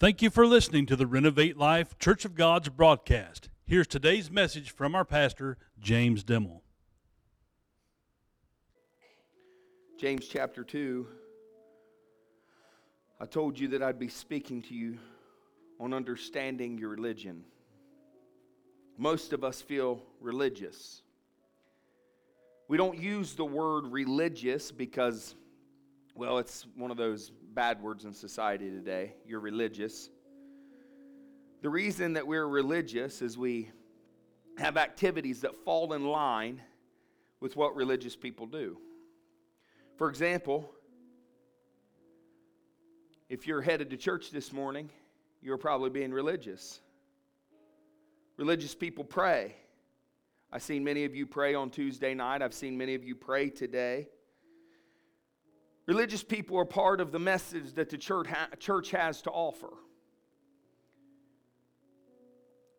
Thank you for listening to the Renovate Life Church of God's broadcast. Here's today's message from our pastor, James Dimel. James chapter 2. I told you that I'd be speaking to you on understanding your religion. Most of us feel religious. We don't use the word religious because, well, it's one of those bad words in society today. You're religious. The reason that we're religious is we have activities that fall in line with what religious people do. For example, if you're headed to church this morning, you're probably being religious. Religious people pray. I've seen many of you pray on Tuesday night. I've seen many of you pray today. Religious people are part of the message that the church, ha- church has to offer.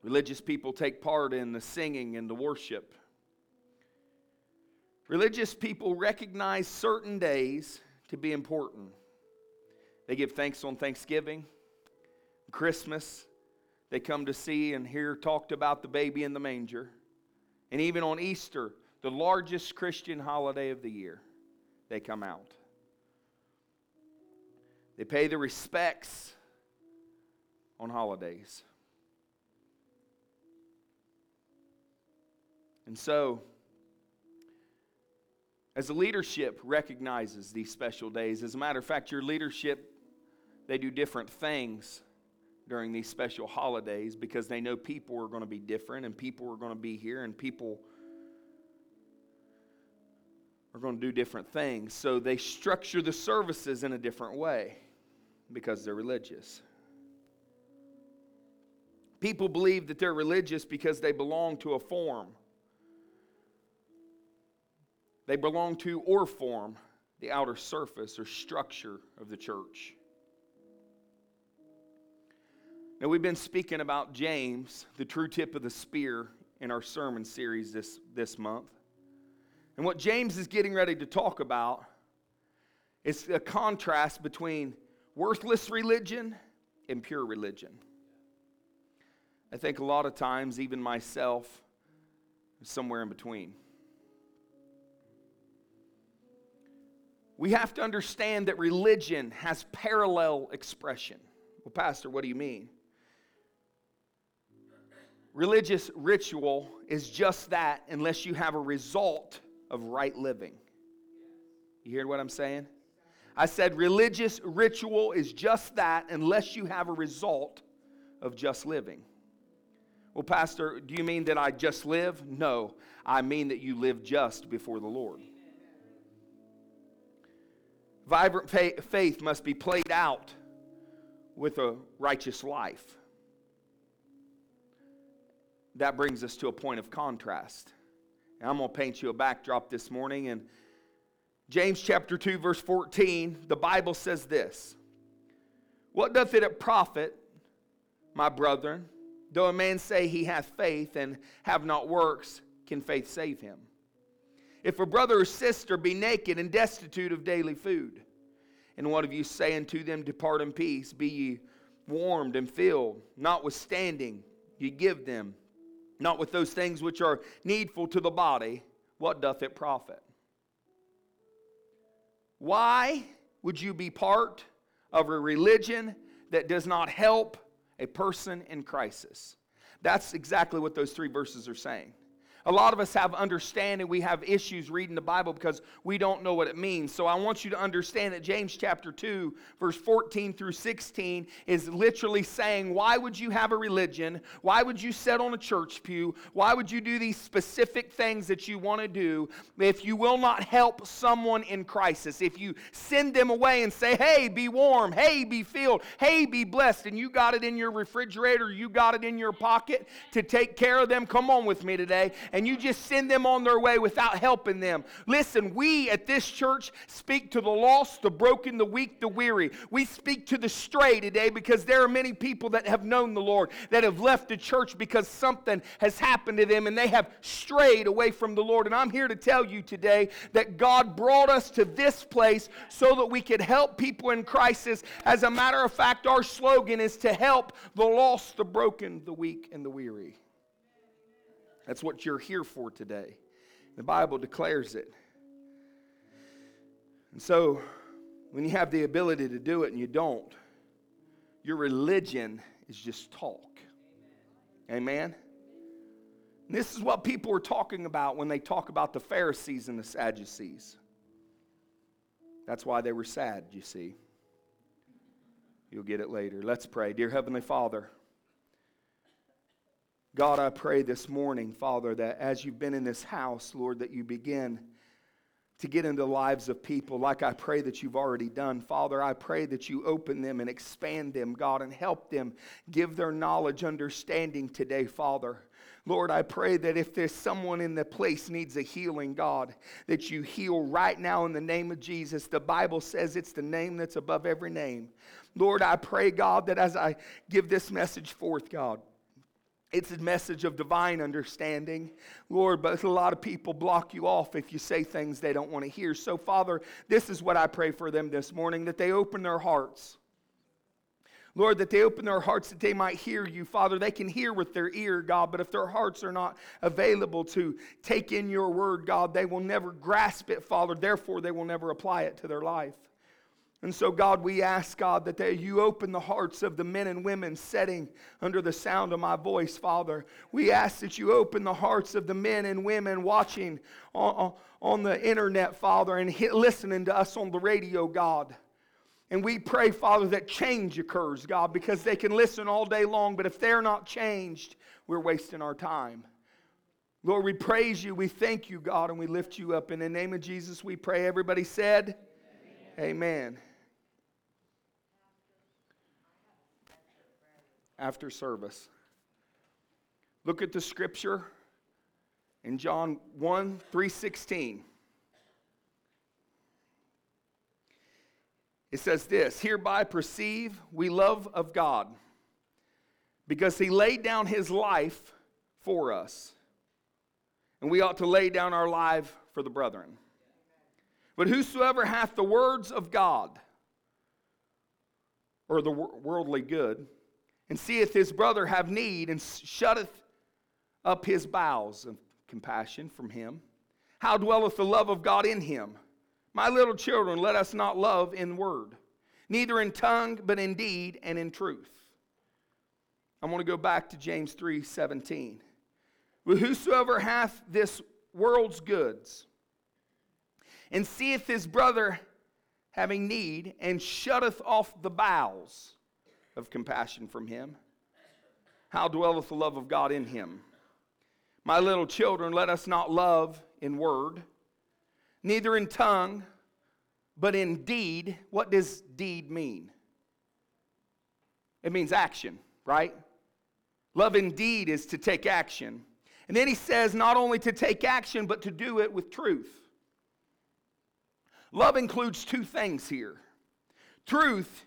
Religious people take part in the singing and the worship. Religious people recognize certain days to be important. They give thanks on Thanksgiving, Christmas. They come to see and hear talked about the baby in the manger. And even on Easter, the largest Christian holiday of the year, they come out. They pay the respects on holidays. And so, as the leadership recognizes these special days, as a matter of fact, your leadership, they do different things during these special holidays because they know people are going to be different and people are going to be here and people are going to do different things. So they structure the services in a different way because they're religious. People believe that they're religious because they belong to a form. They belong to or form the outer surface or structure of the church. Now, we've been speaking about James, the true tip of the spear, in our sermon series this, this month. And what James is getting ready to talk about is a contrast between worthless religion and pure religion. I think a lot of times, even myself, somewhere in between. We have to understand that religion has parallel expression. Well, Pastor, what do you mean? Religious ritual is just that unless you have a result of right living. You hear what I'm saying? I said religious ritual is just that unless you have a result of just living. Well, Pastor, do you mean that I just live? No, I mean that you live just before the Lord. Vibrant faith must be played out with a righteous life. That brings us to a point of contrast. And I'm going to paint you a backdrop this morning. In James chapter 2, verse 14, the Bible says this What doth it profit, my brethren, though a man say he hath faith and have not works, can faith save him? If a brother or sister be naked and destitute of daily food, and one of you say unto them, Depart in peace, be ye warmed and filled, notwithstanding ye give them, not with those things which are needful to the body, what doth it profit? Why would you be part of a religion that does not help a person in crisis? That's exactly what those three verses are saying. A lot of us have understanding, we have issues reading the Bible because we don't know what it means. So I want you to understand that James chapter 2, verse 14 through 16 is literally saying, Why would you have a religion? Why would you sit on a church pew? Why would you do these specific things that you want to do if you will not help someone in crisis? If you send them away and say, Hey, be warm, hey, be filled, hey, be blessed, and you got it in your refrigerator, you got it in your pocket to take care of them, come on with me today and you just send them on their way without helping them. Listen, we at this church speak to the lost, the broken, the weak, the weary. We speak to the stray today because there are many people that have known the Lord that have left the church because something has happened to them and they have strayed away from the Lord. And I'm here to tell you today that God brought us to this place so that we could help people in crisis. As a matter of fact, our slogan is to help the lost, the broken, the weak, and the weary. That's what you're here for today. The Bible declares it. And so, when you have the ability to do it and you don't, your religion is just talk. Amen? And this is what people are talking about when they talk about the Pharisees and the Sadducees. That's why they were sad, you see. You'll get it later. Let's pray. Dear Heavenly Father, God, I pray this morning, Father, that as you've been in this house, Lord, that you begin to get into the lives of people like I pray that you've already done. Father, I pray that you open them and expand them, God, and help them give their knowledge, understanding today, Father. Lord, I pray that if there's someone in the place needs a healing, God, that you heal right now in the name of Jesus. The Bible says it's the name that's above every name. Lord, I pray, God, that as I give this message forth, God, it's a message of divine understanding, Lord, but a lot of people block you off if you say things they don't want to hear. So, Father, this is what I pray for them this morning that they open their hearts. Lord, that they open their hearts that they might hear you. Father, they can hear with their ear, God, but if their hearts are not available to take in your word, God, they will never grasp it, Father. Therefore, they will never apply it to their life. And so, God, we ask, God, that they, you open the hearts of the men and women sitting under the sound of my voice, Father. We ask that you open the hearts of the men and women watching on, on the internet, Father, and hit, listening to us on the radio, God. And we pray, Father, that change occurs, God, because they can listen all day long, but if they're not changed, we're wasting our time. Lord, we praise you, we thank you, God, and we lift you up. In the name of Jesus, we pray. Everybody said, Amen. Amen. After service. Look at the scripture in John 1 316. It says this Hereby perceive we love of God, because he laid down his life for us. And we ought to lay down our life for the brethren. But whosoever hath the words of God, or the worldly good, and seeth his brother have need, and shutteth up his bowels of compassion from him. How dwelleth the love of God in him? My little children, let us not love in word, neither in tongue, but in deed and in truth. I want to go back to James 3 17. But whosoever hath this world's goods, and seeth his brother having need, and shutteth off the bowels of compassion from him? How dwelleth the love of God in him? My little children, let us not love in word, neither in tongue, but in deed. What does deed mean? It means action, right? Love indeed is to take action. And then he says not only to take action, but to do it with truth. Love includes two things here. Truth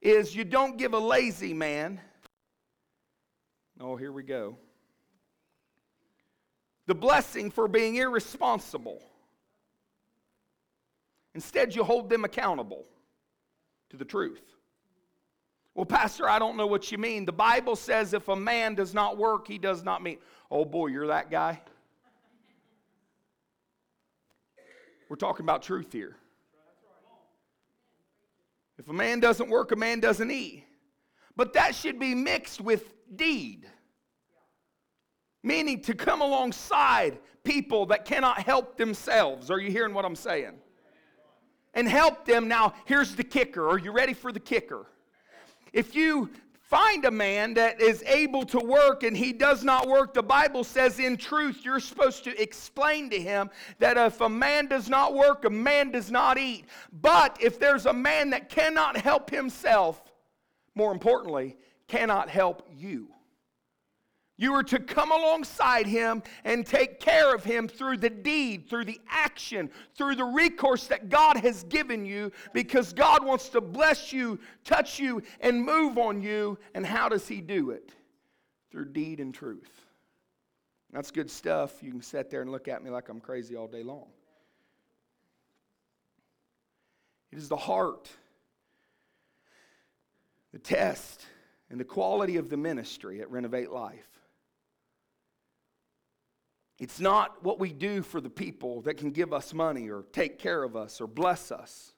is you don't give a lazy man. Oh, here we go. The blessing for being irresponsible. Instead, you hold them accountable to the truth. Well, Pastor, I don't know what you mean. The Bible says if a man does not work, he does not mean. Oh, boy, you're that guy. We're talking about truth here. If a man doesn't work, a man doesn't eat. But that should be mixed with deed. Meaning to come alongside people that cannot help themselves. Are you hearing what I'm saying? And help them. Now, here's the kicker. Are you ready for the kicker? If you find a man that is able to work and he does not work, the Bible says in truth, you're supposed to explain to him that if a man does not work, a man does not eat. But if there's a man that cannot help himself, more importantly, cannot help you, You are to come alongside him and take care of him through the deed, through the action, through the recourse that God has given you because God wants to bless you, touch you, and move on you. And how does he do it? Through deed and truth. That's good stuff. You can sit there and look at me like I'm crazy all day long. It is the heart, the test, and the quality of the ministry at Renovate Life. It's not what we do for the people that can give us money or take care of us or bless us.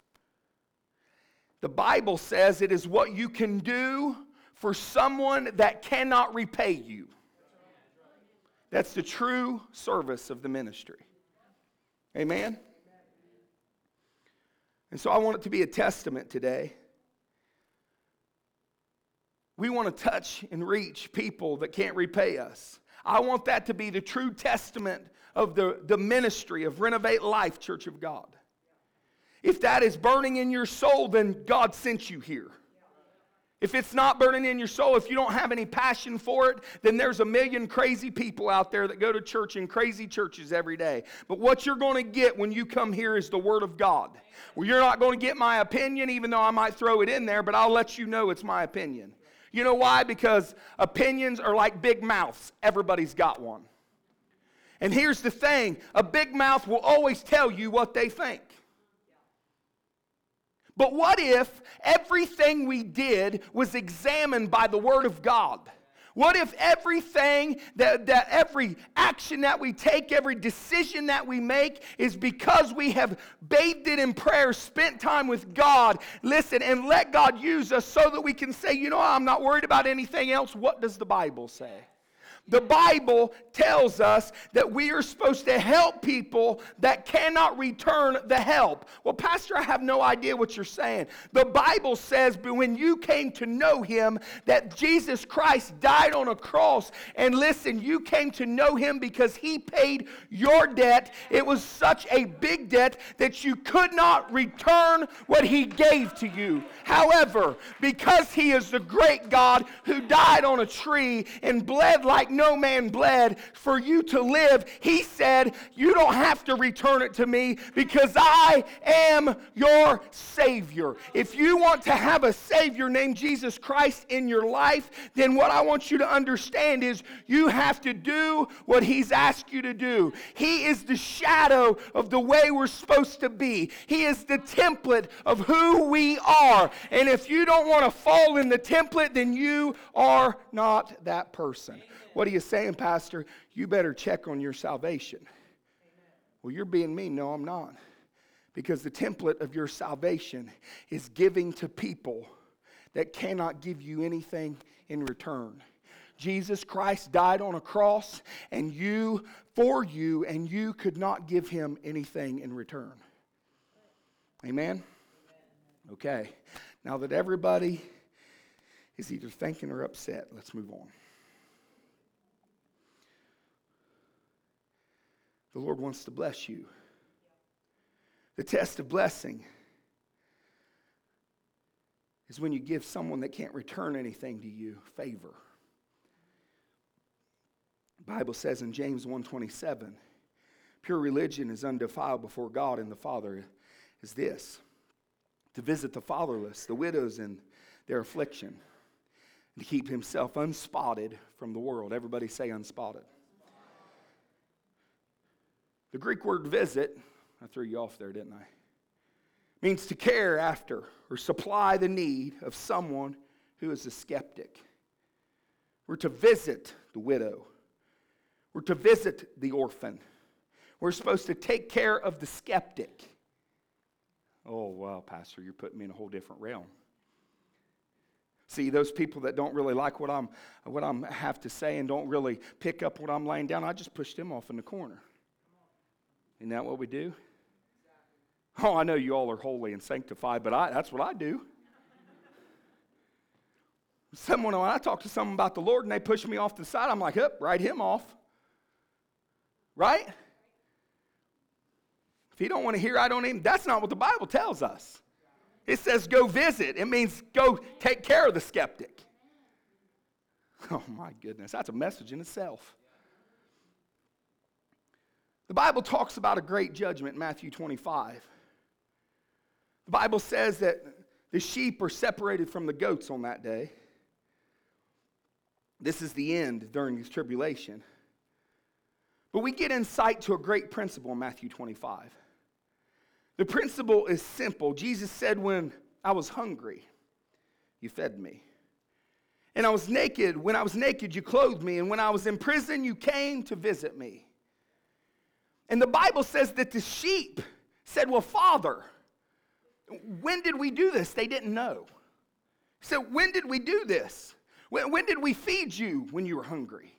The Bible says it is what you can do for someone that cannot repay you. That's the true service of the ministry. Amen? And so I want it to be a testament today. We want to touch and reach people that can't repay us. I want that to be the true testament of the, the ministry of Renovate Life Church of God. If that is burning in your soul, then God sent you here. If it's not burning in your soul, if you don't have any passion for it, then there's a million crazy people out there that go to church in crazy churches every day. But what you're going to get when you come here is the Word of God. Well, you're not going to get my opinion, even though I might throw it in there, but I'll let you know it's my opinion. You know why? Because opinions are like big mouths, everybody's got one. And here's the thing a big mouth will always tell you what they think. But what if everything we did was examined by the Word of God? What if everything, that, that every action that we take, every decision that we make is because we have bathed it in prayer, spent time with God, listen, and let God use us so that we can say, you know, I'm not worried about anything else. What does the Bible say? The Bible tells us that we are supposed to help people that cannot return the help. Well, Pastor, I have no idea what you're saying. The Bible says, but when you came to know Him, that Jesus Christ died on a cross. And listen, you came to know Him because He paid your debt. It was such a big debt that you could not return what He gave to you. However, because He is the great God who died on a tree and bled like no man bled for you to live, he said, You don't have to return it to me because I am your Savior. If you want to have a Savior named Jesus Christ in your life, then what I want you to understand is you have to do what he's asked you to do. He is the shadow of the way we're supposed to be, he is the template of who we are. And if you don't want to fall in the template, then you are not that person. What are you saying, Pastor? You better check on your salvation. Well, you're being mean. No, I'm not. Because the template of your salvation is giving to people that cannot give you anything in return. Jesus Christ died on a cross and you for you and you could not give him anything in return. Amen. Okay. Now that everybody is either thinking or upset, let's move on. The Lord wants to bless you. The test of blessing is when you give someone that can't return anything to you favor. The Bible says in James 1:27, pure religion is undefiled before God and the Father is this: to visit the fatherless, the widows in their affliction, and to keep himself unspotted from the world. Everybody say unspotted. The Greek word visit, I threw you off there, didn't I? Means to care after or supply the need of someone who is a skeptic. We're to visit the widow. We're to visit the orphan. We're supposed to take care of the skeptic. Oh, wow, Pastor, you're putting me in a whole different realm. See, those people that don't really like what I'm what I'm have to say and don't really pick up what I'm laying down, I just push them off in the corner. Isn't that what we do? Oh, I know you all are holy and sanctified, but I, that's what I do. Someone, when I talk to someone about the Lord and they push me off the side, I'm like, up, write him off. Right? If you don't want to hear, I don't even, that's not what the Bible tells us. It says go visit. It means go take care of the skeptic. Oh my goodness, that's a message in itself. The Bible talks about a great judgment Matthew 25. The Bible says that the sheep are separated from the goats on that day. This is the end during this tribulation. But we get insight to a great principle in Matthew 25. The principle is simple. Jesus said, When I was hungry, you fed me. And I was naked. When I was naked, you clothed me. And when I was in prison, you came to visit me. And the Bible says that the sheep said, Well, Father, when did we do this? They didn't know. So, when did we do this? When, when did we feed you when you were hungry?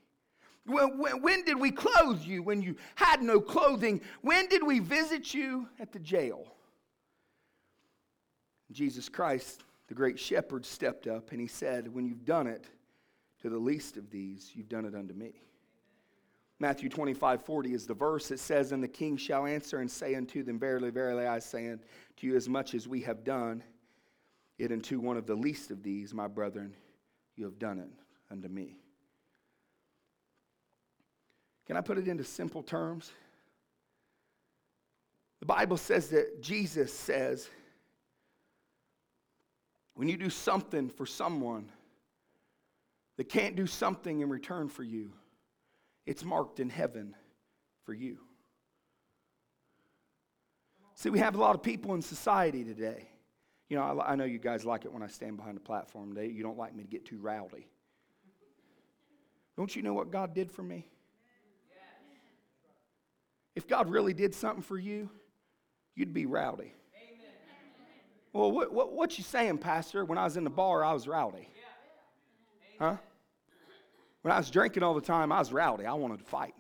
When, when, when did we clothe you when you had no clothing? When did we visit you at the jail? Jesus Christ, the great shepherd, stepped up and he said, When you've done it to the least of these, you've done it unto me. Matthew 25, 40 is the verse. It says, And the king shall answer and say unto them, Verily, verily, I say unto you, as much as we have done it unto one of the least of these, my brethren, you have done it unto me. Can I put it into simple terms? The Bible says that Jesus says, when you do something for someone that can't do something in return for you, it's marked in heaven for you. See, we have a lot of people in society today. You know, I, I know you guys like it when I stand behind the platform. They, you don't like me to get too rowdy. Don't you know what God did for me? If God really did something for you, you'd be rowdy. Well, what, what, what you saying, Pastor? When I was in the bar, I was rowdy. Huh? When I was drinking all the time, I was rowdy. I wanted to fight,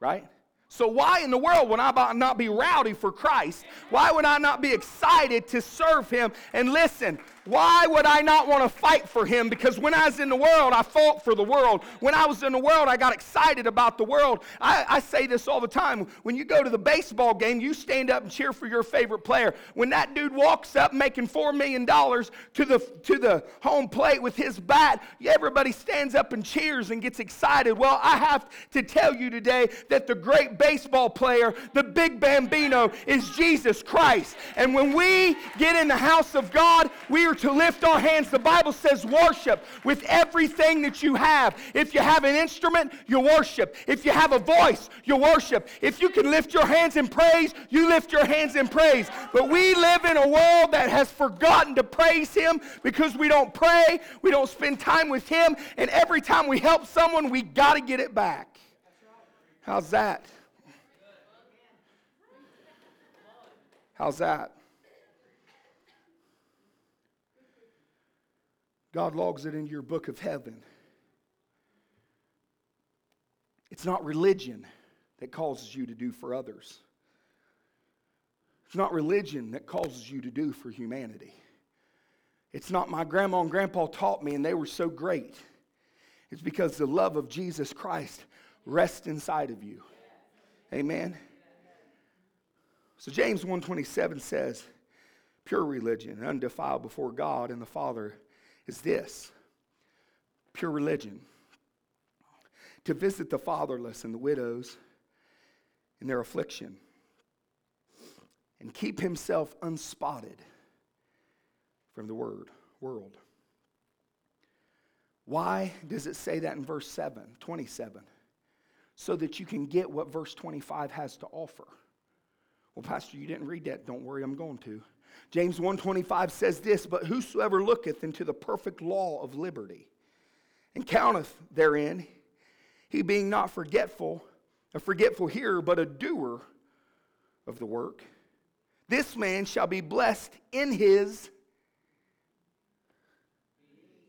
right? So, why in the world would I not be rowdy for Christ? Why would I not be excited to serve Him? And listen, why would I not want to fight for him? Because when I was in the world, I fought for the world. When I was in the world, I got excited about the world. I, I, say this all the time. When you go to the baseball game, you stand up and cheer for your favorite player. When that dude walks up making $4 million to the, to the home plate with his bat, everybody stands up and cheers and gets excited. Well, I have to tell you today that the great baseball player, the big bambino, is Jesus Christ. And when we get in the house of God, we are to lift our hands. The Bible says worship with everything that you have. If you have an instrument, you worship. If you have a voice, you worship. If you can lift your hands in praise, you lift your hands in praise. But we live in a world that has forgotten to praise Him because we don't pray, we don't spend time with Him, and every time we help someone, we got to get it back. How's that? How's that? God logs it into your book of heaven. It's not religion that causes you to do for others. It's not religion that causes you to do for humanity. It's not my grandma and grandpa taught me and they were so great. It's because the love of Jesus Christ rests inside of you. Amen. So James 127 says, pure religion, undefiled before God and the Father is this. Pure religion. To visit the fatherless and the widows in their affliction. And keep himself unspotted from the word world. Why does it say that in verse 7 27 so that you can get what verse 25 has to offer. Well pastor you didn't read that. Don't worry i'm going to James 1:25 says this, but whosoever looketh into the perfect law of liberty and counteth therein, he being not forgetful, a forgetful hearer, but a doer of the work, this man shall be blessed in his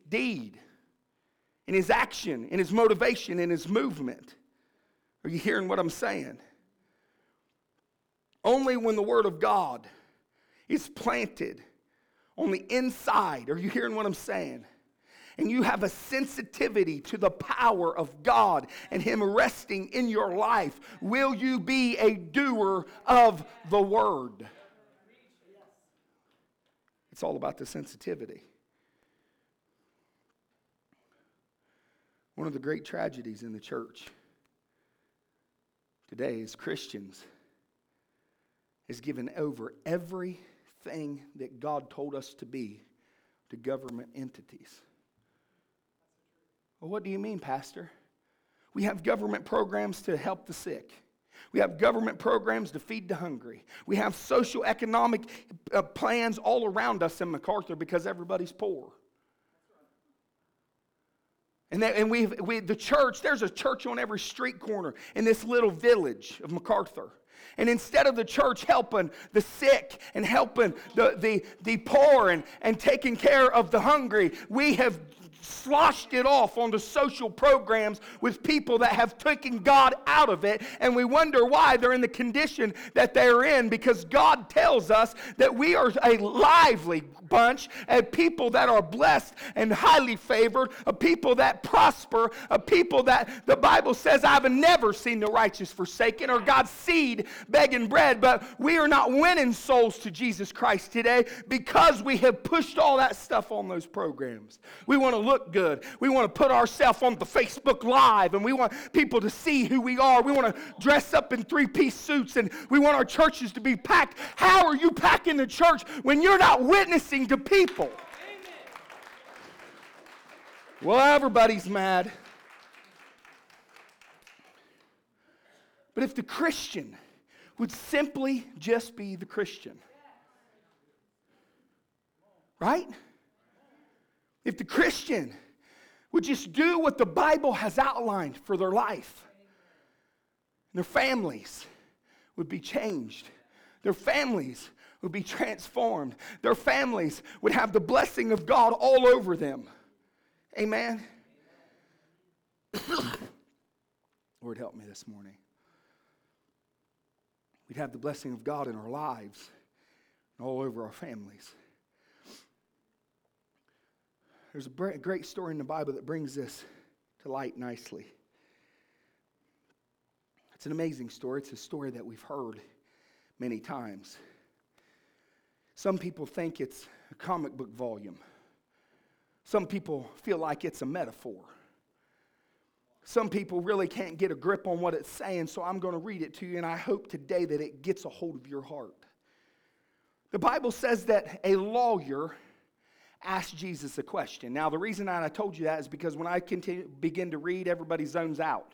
deed, in his action, in his motivation, in his movement. Are you hearing what I'm saying? Only when the Word of God is planted on the inside. Are you hearing what I'm saying? And you have a sensitivity to the power of God and Him resting in your life. Will you be a doer of the word? It's all about the sensitivity. One of the great tragedies in the church today is Christians is given over everything that God told us to be to government entities. Well, what do you mean, Pastor? We have government programs to help the sick. We have government programs to feed the hungry. We have social economic uh, plans all around us in McArthur because everybody's poor. And, and we, we, the church, there's a church on every street corner in this little village of McArthur. And instead of the church helping the sick and helping the, the, the poor and, and taking care of the hungry, we have sloshed it off onto social programs with people that have taken God out of it, and we wonder why they're in the condition that they're in because God tells us that we are a lively bunch of people that are blessed and highly favored, a people that prosper, a people that the Bible says, I've never seen the righteous forsaken or God's seed begging bread, but we are not winning souls to Jesus Christ today because we have pushed all that stuff on those programs. We want to look look good. We want to put ourselves on the Facebook Live and we want people to see who we are. We want to dress up in three piece suits and we want our churches to be packed. How are you packing the church when you're not witnessing to people? Amen. Well, everybody's mad. But if the Christian would simply just be the Christian, right? If the Christian would just do what the Bible has outlined for their life, their families would be changed. Their families would be transformed. Their families would have the blessing of God all over them. Amen. Lord, help me this morning. We'd have the blessing of God in our lives and all over our families. There's a great story in the Bible that brings this to light nicely. It's an amazing story. It's a story that we've heard many times. Some people think it's a comic book volume. Some people feel like it's a metaphor. Some people really can't get a grip on what it's saying, so I'm going to read it to you, and I hope today that it gets a hold of your heart. The Bible says that a lawyer asked Jesus a question. Now, the reason I told you that is because when I continue, begin to read, everybody zones out.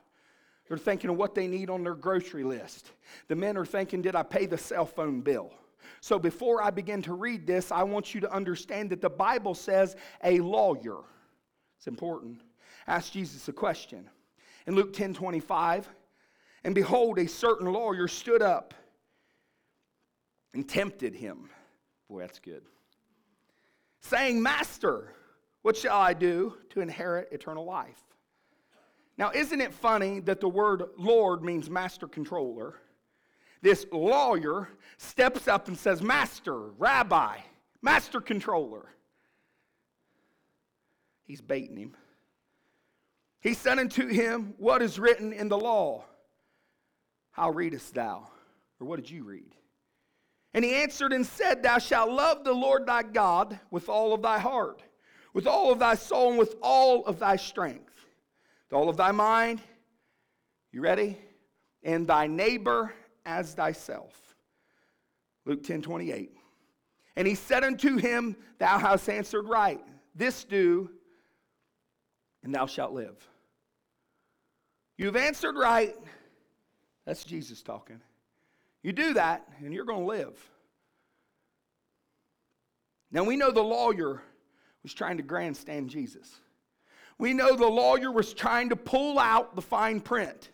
They're thinking of what they need on their grocery list. The men are thinking, did I pay the cell phone bill? So before I begin to read this, I want you to understand that the Bible says a lawyer, it's important, asked Jesus a question. In Luke 10 25, and behold, a certain lawyer stood up and tempted him. Boy, that's good saying, Master, what shall I do to inherit eternal life? Now, isn't it funny that the word Lord means master controller? This lawyer steps up and says, Master, Rabbi, master controller. He's baiting him. He said unto him, What is written in the law? How readest thou? Or what did you read? And he answered and said, Thou shalt love the Lord thy God with all of thy heart, with all of thy soul, and with all of thy strength, with all of thy mind. You ready? And thy neighbor as thyself. Luke 10 28. And he said unto him, Thou hast answered right. This do, and thou shalt live. You've answered right. That's Jesus talking. You do that, and you're going to live. Now, we know the lawyer was trying to grandstand Jesus. We know the lawyer was trying to pull out the fine print.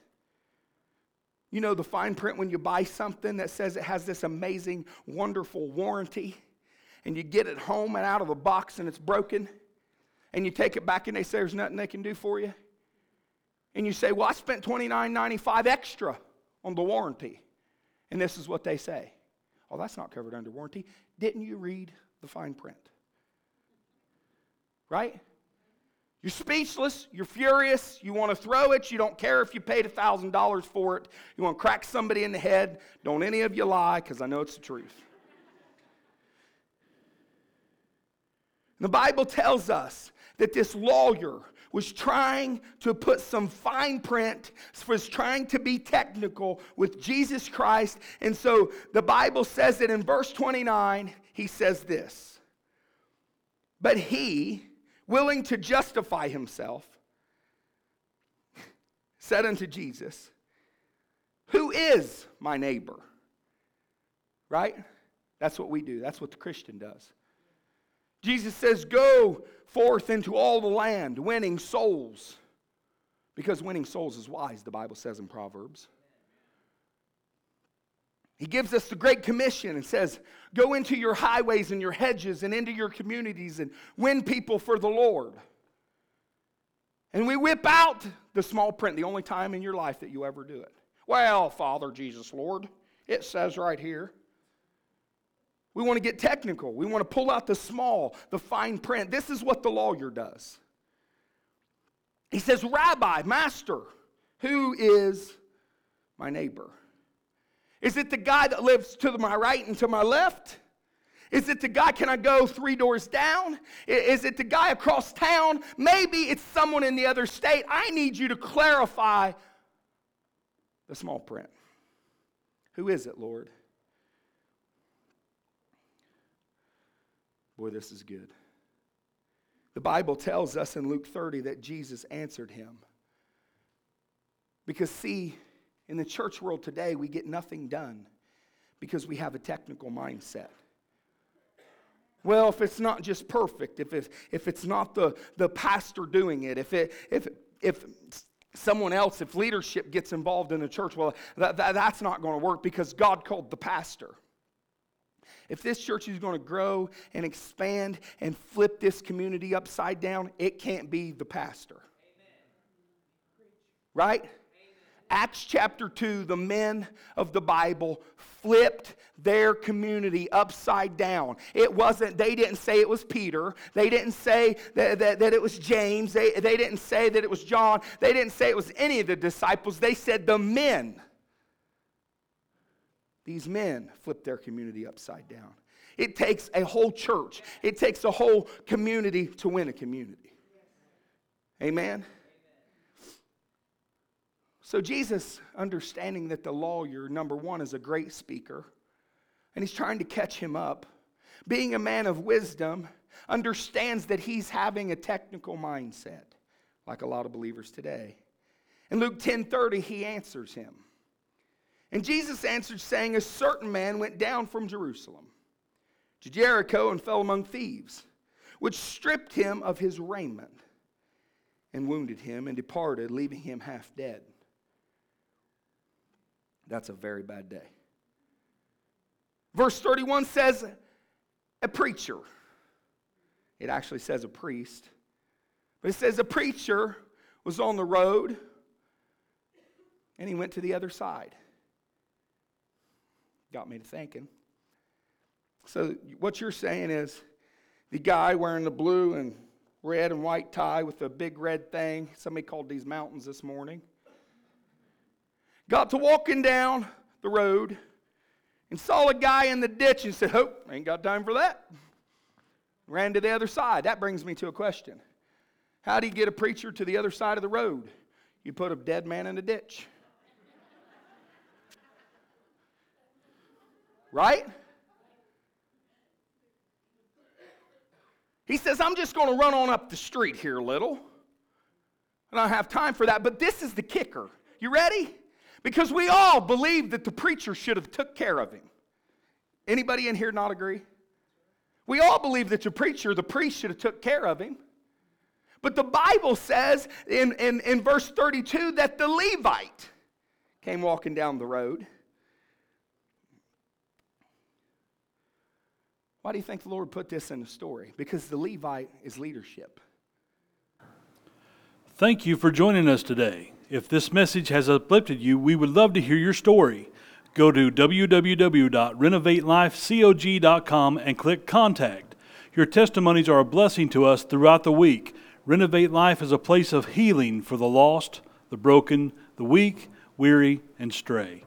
You know the fine print when you buy something that says it has this amazing, wonderful warranty, and you get it home and out of the box and it's broken, and you take it back and they say there's nothing they can do for you. And you say, Well, I spent $29.95 extra on the warranty. And this is what they say Oh, that's not covered under warranty. Didn't you read the fine print? Right? You're speechless. You're furious. You want to throw it. You don't care if you paid $1,000 for it. You want to crack somebody in the head. Don't any of you lie because I know it's the truth. the Bible tells us that this lawyer was trying to put some fine print, was trying to be technical with Jesus Christ. And so the Bible says that in verse 29, he says this But he, willing to justify himself, said unto Jesus, Who is my neighbor? Right? That's what we do. That's what the Christian does. Jesus says, Go forth into all the land, winning souls. Because winning souls is wise, the Bible says in Proverbs. He gives us the Great Commission and says, Go into your highways and your hedges and into your communities and win people for the Lord. And we whip out the small print, the only time in your life that you ever do it. Well, Father Jesus, Lord, it says right here. We want to get technical. We want to pull out the small, the fine print. This is what the lawyer does. He says, Rabbi, Master, who is my neighbor? Is it the guy that lives to my right and to my left? Is it the guy, can I go three doors down? Is it the guy across town? Maybe it's someone in the other state. I need you to clarify the small print. Who is it, Lord? Boy, this is good. The Bible tells us in Luke 30 that Jesus answered him. Because, see, in the church world today, we get nothing done because we have a technical mindset. Well, if it's not just perfect, if, it, if it's not the, the pastor doing it, if, it, if, if someone else, if leadership gets involved in the church, well, that, that, that's not going to work because God called the pastor. If this church is going to grow and expand and flip this community upside down, it can't be the pastor. Amen. Right? Acts chapter 2, the men of the Bible flipped their community upside down. It wasn't, they didn't say it was Peter. They didn't say that, that, that, it was James. They, they didn't say that it was John. They didn't say it was any of the disciples. They said the men. These men flipped their community upside down. It takes a whole church, it takes a whole community to win a community. Amen? So, Jesus, understanding that the lawyer, number one, is a great speaker, and he's trying to catch him up, being a man of wisdom, understands that he's having a technical mindset, like a lot of believers today. In Luke 10 30, he answers him. And Jesus answered, saying, A certain man went down from Jerusalem to Jericho and fell among thieves, which stripped him of his raiment and wounded him and departed, leaving him half dead. That's a very bad day. Verse 31 says, a preacher. It actually says a priest. But it says a preacher was on the road and he went to the other side. Got me to thinking. So, what you're saying is the guy wearing the blue and red and white tie with the big red thing, somebody called these mountains this morning got to walking down the road and saw a guy in the ditch and said, Oh, ain't got time for that. Ran to the other side. That brings me to a question How do you get a preacher to the other side of the road? You put a dead man in a ditch. Right? He says, I'm just going to run on up the street here a little. I don't have time for that. But this is the kicker. You ready? Because we all believe that the preacher should have took care of him. Anybody in here not agree? We all believe that the preacher, the priest should have took care of him. But the Bible says in, in, in verse 32 that the Levite came walking down the road. Why do you think the Lord put this in the story? Because the Levite is leadership. Thank you for joining us today. If this message has uplifted you, we would love to hear your story. Go to www.renovatelifecog.com and click Contact. Your testimonies are a blessing to us throughout the week. Renovate Life is a place of healing for the lost, the broken, the weak, weary, and stray.